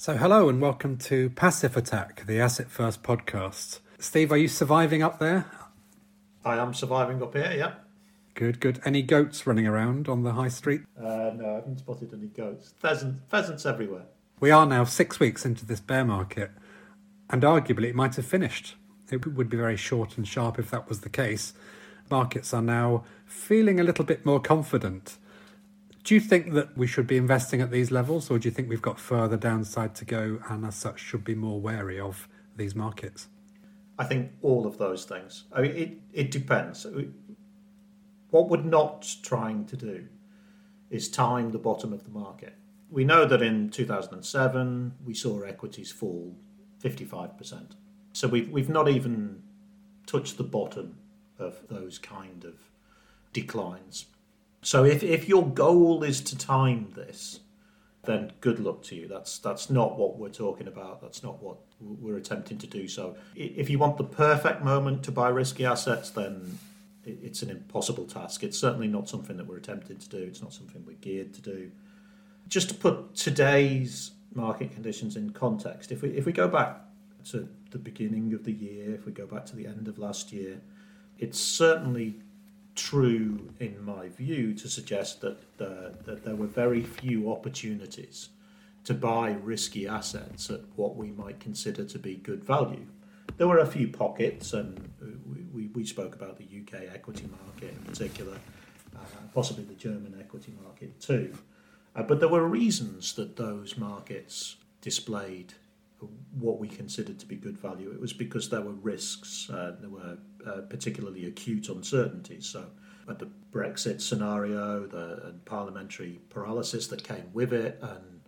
So, hello and welcome to Passive Attack, the Asset First podcast. Steve, are you surviving up there? I am surviving up here, yeah. Good, good. Any goats running around on the high street? Uh, no, I haven't spotted any goats. Pheasant, pheasants everywhere. We are now six weeks into this bear market, and arguably it might have finished. It would be very short and sharp if that was the case. Markets are now feeling a little bit more confident. Do you think that we should be investing at these levels, or do you think we've got further downside to go and as such should be more wary of these markets? I think all of those things. I mean, it, it depends. What we're not trying to do is time the bottom of the market. We know that in 2007 we saw equities fall 55%. So we've, we've not even touched the bottom of those kind of declines. So if, if your goal is to time this, then good luck to you. That's that's not what we're talking about. That's not what we're attempting to do. So if you want the perfect moment to buy risky assets, then it's an impossible task. It's certainly not something that we're attempting to do. It's not something we're geared to do. Just to put today's market conditions in context, if we if we go back to the beginning of the year, if we go back to the end of last year, it's certainly true, in my view, to suggest that, that there were very few opportunities to buy risky assets at what we might consider to be good value. There were a few pockets, and we, we, we spoke about the UK equity market in particular, uh, possibly the German equity market too. Uh, but there were reasons that those markets displayed what we considered to be good value. It was because there were risks, uh, there were uh, particularly acute uncertainties. So, at the Brexit scenario, the parliamentary paralysis that came with it, and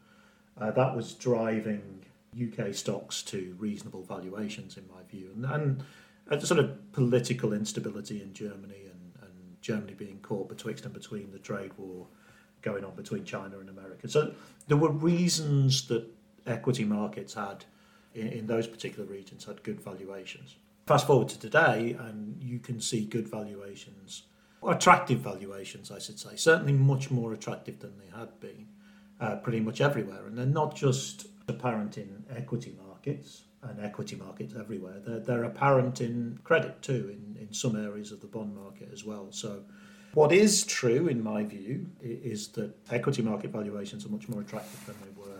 uh, that was driving UK stocks to reasonable valuations, in my view, and, and sort of political instability in Germany, and, and Germany being caught betwixt and between the trade war going on between China and America. So there were reasons that equity markets had in, in those particular regions had good valuations. Fast forward to today, and you can see good valuations, attractive valuations, I should say, certainly much more attractive than they had been, uh, pretty much everywhere. And they're not just apparent in equity markets and equity markets everywhere. They're, they're apparent in credit too, in, in some areas of the bond market as well. So, what is true, in my view, is that equity market valuations are much more attractive than they were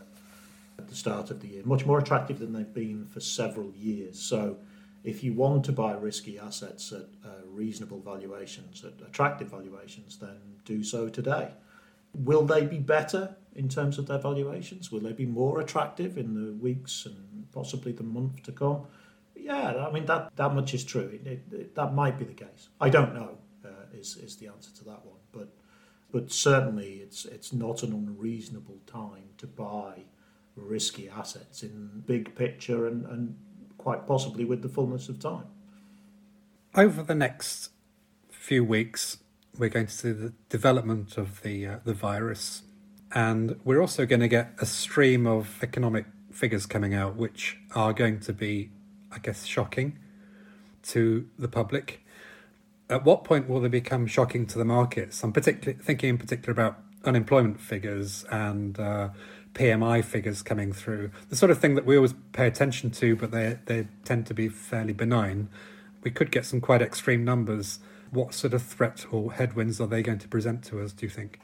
the start of the year, much more attractive than they've been for several years. So, if you want to buy risky assets at uh, reasonable valuations, at attractive valuations, then do so today. Will they be better in terms of their valuations? Will they be more attractive in the weeks and possibly the month to come? Yeah, I mean that that much is true. It, it, it, that might be the case. I don't know. Uh, is is the answer to that one? But but certainly it's it's not an unreasonable time to buy risky assets in big picture and, and quite possibly with the fullness of time. Over the next few weeks, we're going to see the development of the uh, the virus, and we're also going to get a stream of economic figures coming out, which are going to be, I guess, shocking to the public. At what point will they become shocking to the markets? I'm particularly thinking in particular about unemployment figures and uh, PMI figures coming through, the sort of thing that we always pay attention to, but they they tend to be fairly benign. We could get some quite extreme numbers. What sort of threat or headwinds are they going to present to us? Do you think?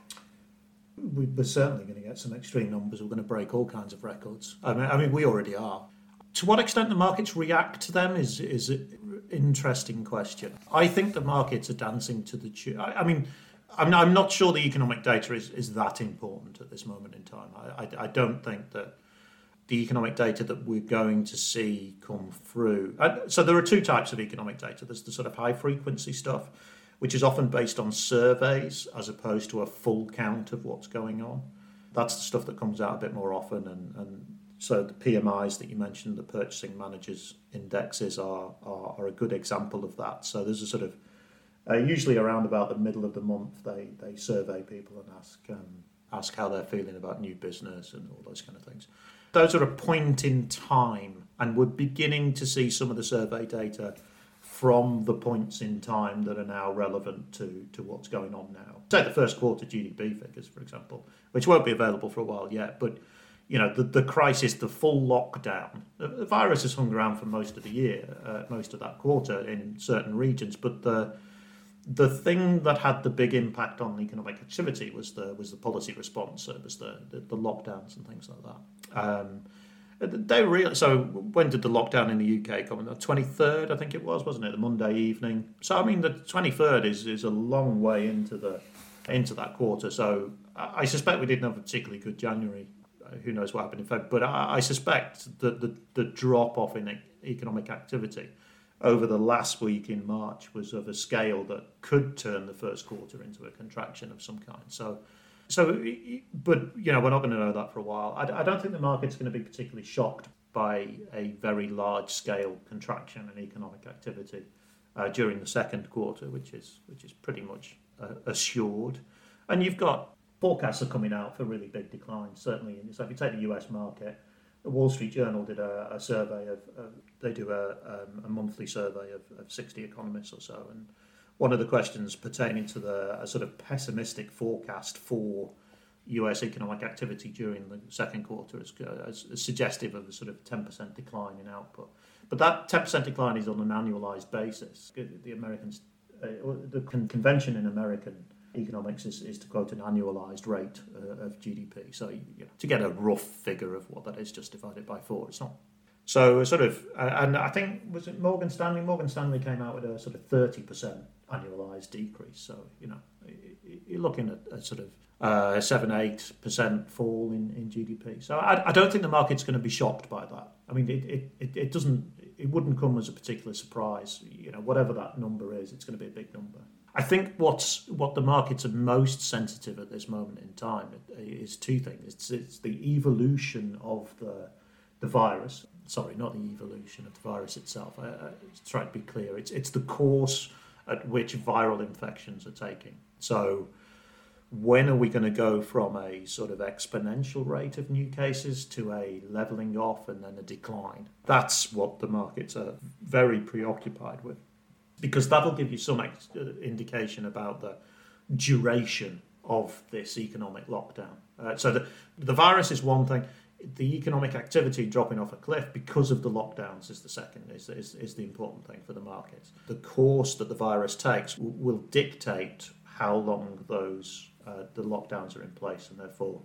We're certainly going to get some extreme numbers. We're going to break all kinds of records. I mean, I mean, we already are. To what extent the markets react to them is is an interesting question. I think the markets are dancing to the tune. I, I mean I'm, I'm not sure the economic data is, is that important at this moment in time. I, I, I don't think that the economic data that we're going to see come through. Uh, so there are two types of economic data. There's the sort of high frequency stuff, which is often based on surveys as opposed to a full count of what's going on. That's the stuff that comes out a bit more often, and, and so the PMIs that you mentioned, the purchasing managers indexes, are, are, are a good example of that. So there's a sort of uh, usually around about the middle of the month, they, they survey people and ask um, ask how they're feeling about new business and all those kind of things. Those are a point in time, and we're beginning to see some of the survey data from the points in time that are now relevant to, to what's going on now. Take the first quarter GDP figures, for example, which won't be available for a while yet, but you know, the, the crisis, the full lockdown. The, the virus has hung around for most of the year, uh, most of that quarter in certain regions, but the the thing that had the big impact on economic activity was the was the policy response. It was the the, the lockdowns and things like that. Um, they really so. When did the lockdown in the UK come? The twenty third, I think it was, wasn't it? The Monday evening. So I mean, the twenty third is is a long way into the into that quarter. So I suspect we didn't have a particularly good January. Uh, who knows what happened in February? But I, I suspect that the the drop off in economic activity over the last week in March was of a scale that could turn the first quarter into a contraction of some kind. So so, but you know, we're not going to know that for a while. I, I don't think the market's going to be particularly shocked by a very large scale contraction in economic activity uh, during the second quarter, which is which is pretty much uh, assured. And you've got forecasts are coming out for really big declines. Certainly, so if you take the U.S. market, the Wall Street Journal did a, a survey of, of, they do a, um, a monthly survey of, of 60 economists or so, and one of the questions pertaining to the sort of pessimistic forecast for US economic activity during the second quarter is, uh, is suggestive of a sort of 10% decline in output. But that 10% decline is on an annualized basis. The Americans, uh, the con- convention in American economics is, is to quote an annualized rate uh, of GDP. So you know, to get a rough figure of what that is, just divide it by four. It's not so sort of, uh, and I think was it Morgan Stanley? Morgan Stanley came out with a sort of thirty percent annualized decrease. So you know, you're looking at a sort of uh, seven eight percent fall in, in GDP. So I, I, don't think the market's going to be shocked by that. I mean, it, it, it doesn't it wouldn't come as a particular surprise. You know, whatever that number is, it's going to be a big number. I think what's what the markets are most sensitive at this moment in time is two things. It's, it's the evolution of the the virus. Sorry, not the evolution of the virus itself. I, I try to be clear. It's it's the course at which viral infections are taking. So, when are we going to go from a sort of exponential rate of new cases to a leveling off and then a decline? That's what the markets are very preoccupied with, because that'll give you some ex- uh, indication about the duration of this economic lockdown. Uh, so the the virus is one thing the economic activity dropping off a cliff because of the lockdowns is the second is, is, is the important thing for the markets the course that the virus takes w- will dictate how long those uh, the lockdowns are in place and therefore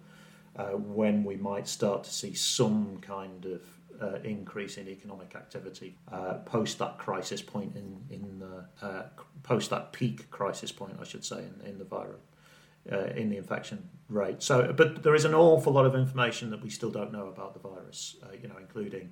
uh, when we might start to see some kind of uh, increase in economic activity uh, post that crisis point in in the uh, post that peak crisis point I should say in, in the virus uh, in the infection rate. So, but there is an awful lot of information that we still don't know about the virus. Uh, you know, including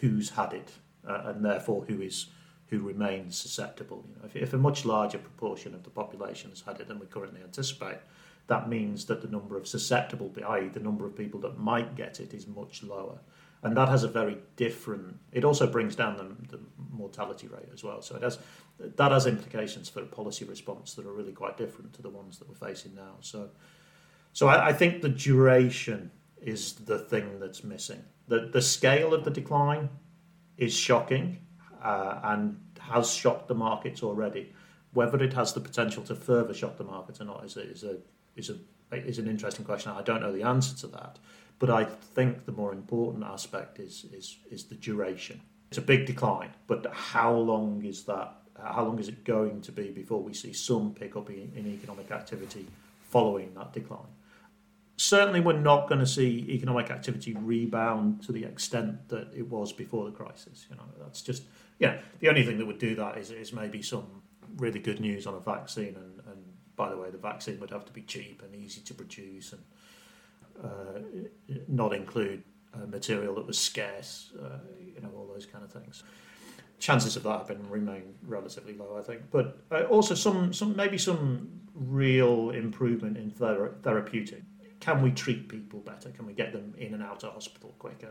who's had it and therefore who is who remains susceptible. You know, if, if, a much larger proportion of the population has had it than we currently anticipate, that means that the number of susceptible, i.e., the number of people that might get it, is much lower. And that has a very different. It also brings down the, the mortality rate as well. So it has that has implications for policy response that are really quite different to the ones that we're facing now. So, so I, I think the duration is the thing that's missing. The the scale of the decline is shocking uh, and has shocked the markets already. Whether it has the potential to further shock the markets or not is a, is a is a is an interesting question. I don't know the answer to that, but I think the more important aspect is is is the duration. It's a big decline, but how long is that how long is it going to be before we see some pickup in, in economic activity following that decline? Certainly, we're not going to see economic activity rebound to the extent that it was before the crisis. You know, that's just yeah. The only thing that would do that is, is maybe some really good news on a vaccine, and, and by the way, the vaccine would have to be cheap and easy to produce, and not include uh, material that was scarce. Uh, you know, all those kind of things chances of that happening remain relatively low, I think. But uh, also some, some maybe some real improvement in thera- therapeutic. Can we treat people better? Can we get them in and out of hospital quicker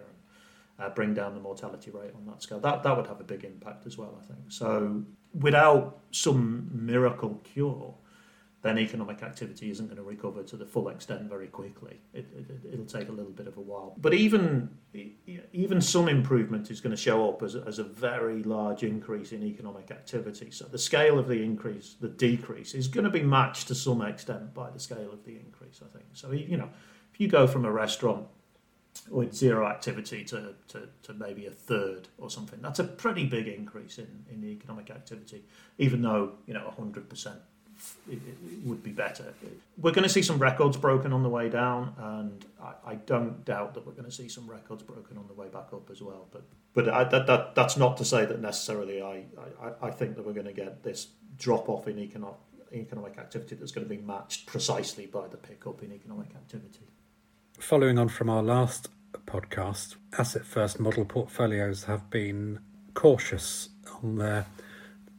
and uh, bring down the mortality rate on that scale? That that would have a big impact as well, I think. So without some miracle cure, then economic activity isn't going to recover to the full extent very quickly. It, it, will take a little bit of a while. But even even some improvement is going to show up as as a very large increase in economic activity. So the scale of the increase, the decrease, is going to be matched to some extent by the scale of the increase. I think so. You know, if you go from a restaurant with zero activity to, to, to maybe a third or something. That's a pretty big increase in, in the economic activity, even though, you know, 100% it, it would be better. We're going to see some records broken on the way down, and I, I, don't doubt that we're going to see some records broken on the way back up as well. But but I, that, that that's not to say that necessarily I, I, I think that we're going to get this drop off in economic economic activity that's going to be matched precisely by the pickup in economic activity. Following on from our last podcast, asset first model portfolios have been cautious on their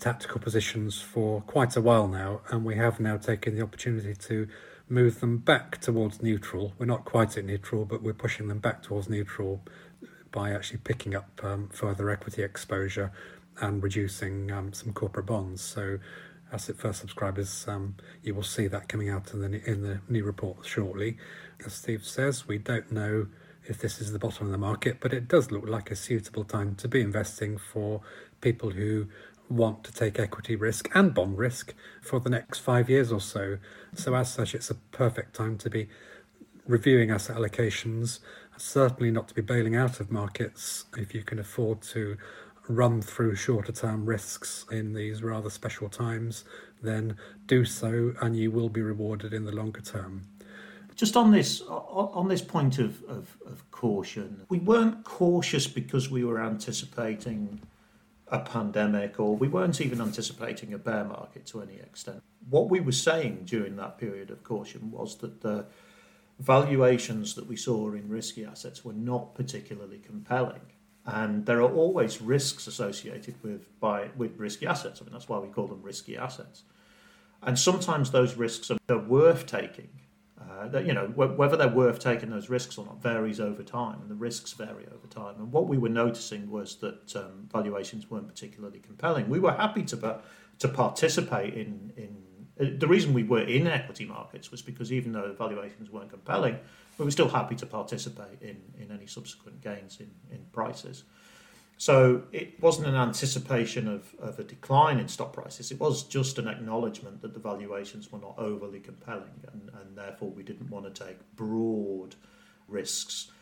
tactical positions for quite a while now, and we have now taken the opportunity to move them back towards neutral. We're not quite at neutral, but we're pushing them back towards neutral by actually picking up um, further equity exposure and reducing um, some corporate bonds. So, asset first subscribers, um, you will see that coming out in the in the new report shortly. As Steve says, we don't know if this is the bottom of the market, but it does look like a suitable time to be investing for people who want to take equity risk and bond risk for the next five years or so. So, as such, it's a perfect time to be reviewing asset allocations, certainly not to be bailing out of markets if you can afford to run through shorter term risks in these rather special times, then do so and you will be rewarded in the longer term. Just on this on this point of, of, of caution, we weren't cautious because we were anticipating a pandemic or we weren't even anticipating a bear market to any extent. What we were saying during that period of caution was that the valuations that we saw in risky assets were not particularly compelling. And there are always risks associated with by with risky assets. I mean that's why we call them risky assets. And sometimes those risks are worth taking uh, that you know whether they're worth taking those risks or not varies over time, and the risks vary over time. And what we were noticing was that um, valuations weren't particularly compelling. We were happy to to participate in in uh, the reason we were in equity markets was because even though valuations weren't compelling, we were still happy to participate in in any subsequent gains in in prices. So it wasn't an anticipation of, of a decline in stock prices. It was just an acknowledgement that the valuations were not overly compelling, and, and therefore we didn't want to take broad risks.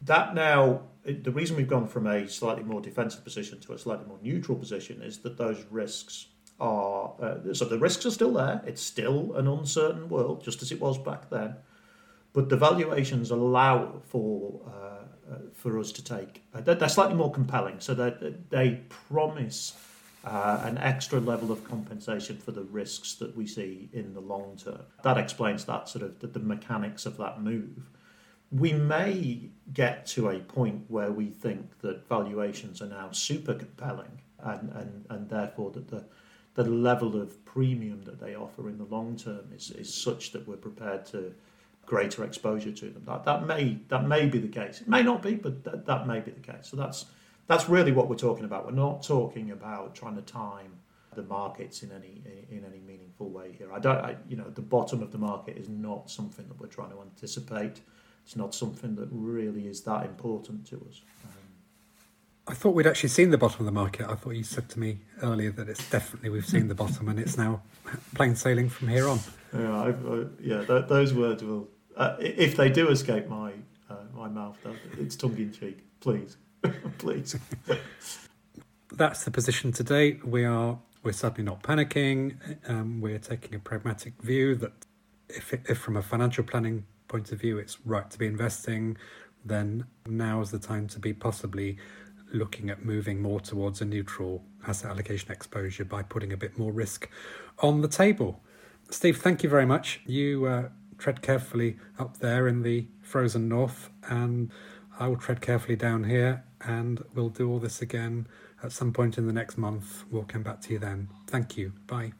That now, the reason we've gone from a slightly more defensive position to a slightly more neutral position is that those risks are uh, so the risks are still there. It's still an uncertain world, just as it was back then, but the valuations allow for uh, uh, for us to take. Uh, they're, they're, slightly more compelling, so that they promise uh, an extra level of compensation for the risks that we see in the long term. That explains that sort of the, the mechanics of that move. We may get to a point where we think that valuations are now super compelling, and, and, and therefore that the the level of premium that they offer in the long term is, is such that we're prepared to greater exposure to them. That that may that may be the case. It may not be, but that, that may be the case. So that's that's really what we're talking about. We're not talking about trying to time the markets in any in any meaningful way here. I don't, I, you know, the bottom of the market is not something that we're trying to anticipate. It's not something that really is that important to us. Um, I thought we'd actually seen the bottom of the market. I thought you said to me earlier that it's definitely we've seen the bottom and it's now plain sailing from here on. Yeah, I, I, yeah, th- those words will uh, if they do escape my uh, my mouth, it's tongue in cheek. Please, please. That's the position today. We are we're certainly not panicking. Um, we're taking a pragmatic view that if, if from a financial planning point of view it's right to be investing, then now is the time to be possibly looking at moving more towards a neutral asset allocation exposure by putting a bit more risk on the table. Steve, thank you very much. You uh, tread carefully up there in the frozen north, and I will tread carefully down here, and we'll do all this again at some point in the next month. We'll come back to you then. Thank you. Bye.